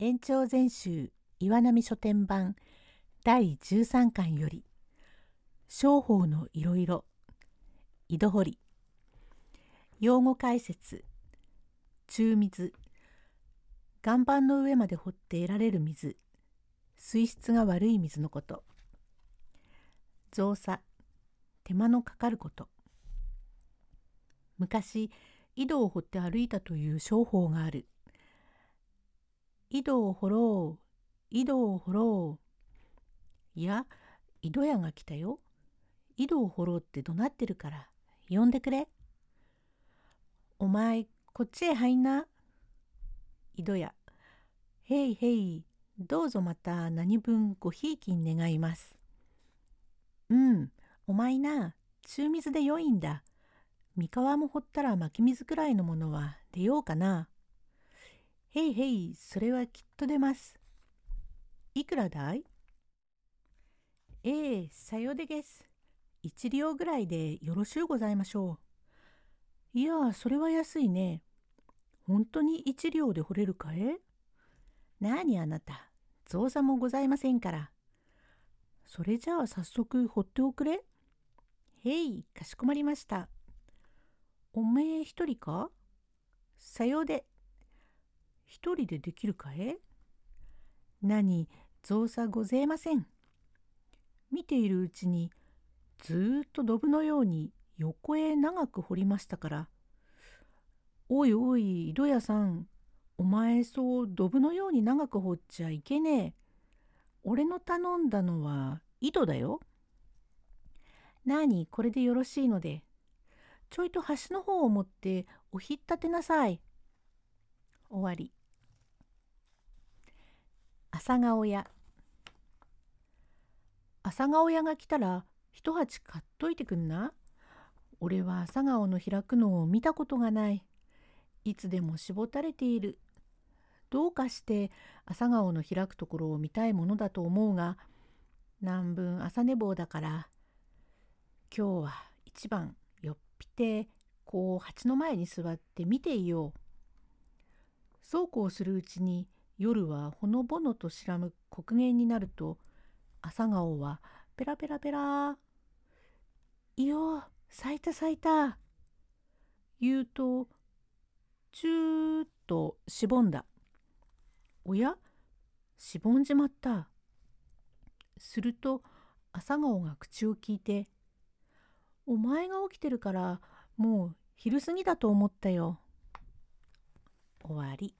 延長全集岩波書店版第13巻より商法のいろいろ井戸掘り。用語解説中水。岩盤の上まで掘って得られる水。水質が悪い水のこと。造作。手間のかかること。昔井戸を掘って歩いたという商法がある。井戸を掘ろう井戸を掘ろういや井戸屋が来たよ井戸を掘ろうって怒鳴ってるから呼んでくれお前こっちへ入んな井戸屋へいへいどうぞまた何分ごひいきに願いますうんお前な中水で良いんだ。三河も掘ったら巻き水くらいのものは出ようかなへいへい、それはきっと出ます。いくらだい？ええ、さようでげす。一両ぐらいでよろしゅうございましょう。いや、それは安いね。本当に一両で掘れるかえ？なにあなた、造作もございませんから。それじゃあ早速掘っておくれ。へい、かしこまりました。おめえ一人か？さようで。一人でできるかえ何造作ごぜえません。見ているうちにずっとドブのように横へ長く掘りましたから。おいおい井戸屋さんお前そうドブのように長く掘っちゃいけねえ。俺の頼んだのは井戸だよ。なにこれでよろしいので。ちょいと端の方を持っておひったてなさい。終わり。朝顔屋朝顔屋が来たら一鉢買っといてくんな。俺は朝顔の開くのを見たことがない。いつでも絞たれている。どうかして朝顔の開くところを見たいものだと思うが、南分朝寝坊だから、今日は一番よっぴてこう鉢の前に座って見ていよう。そうこうするうちに夜はほのぼのとしらむ黒煙になると朝顔はペラペラペラ「いよ咲いた咲いた」言うとチューッとしぼんだ。おやしぼんじまった。すると朝顔が口を聞いて「お前が起きてるからもう昼過ぎだと思ったよ」終わり。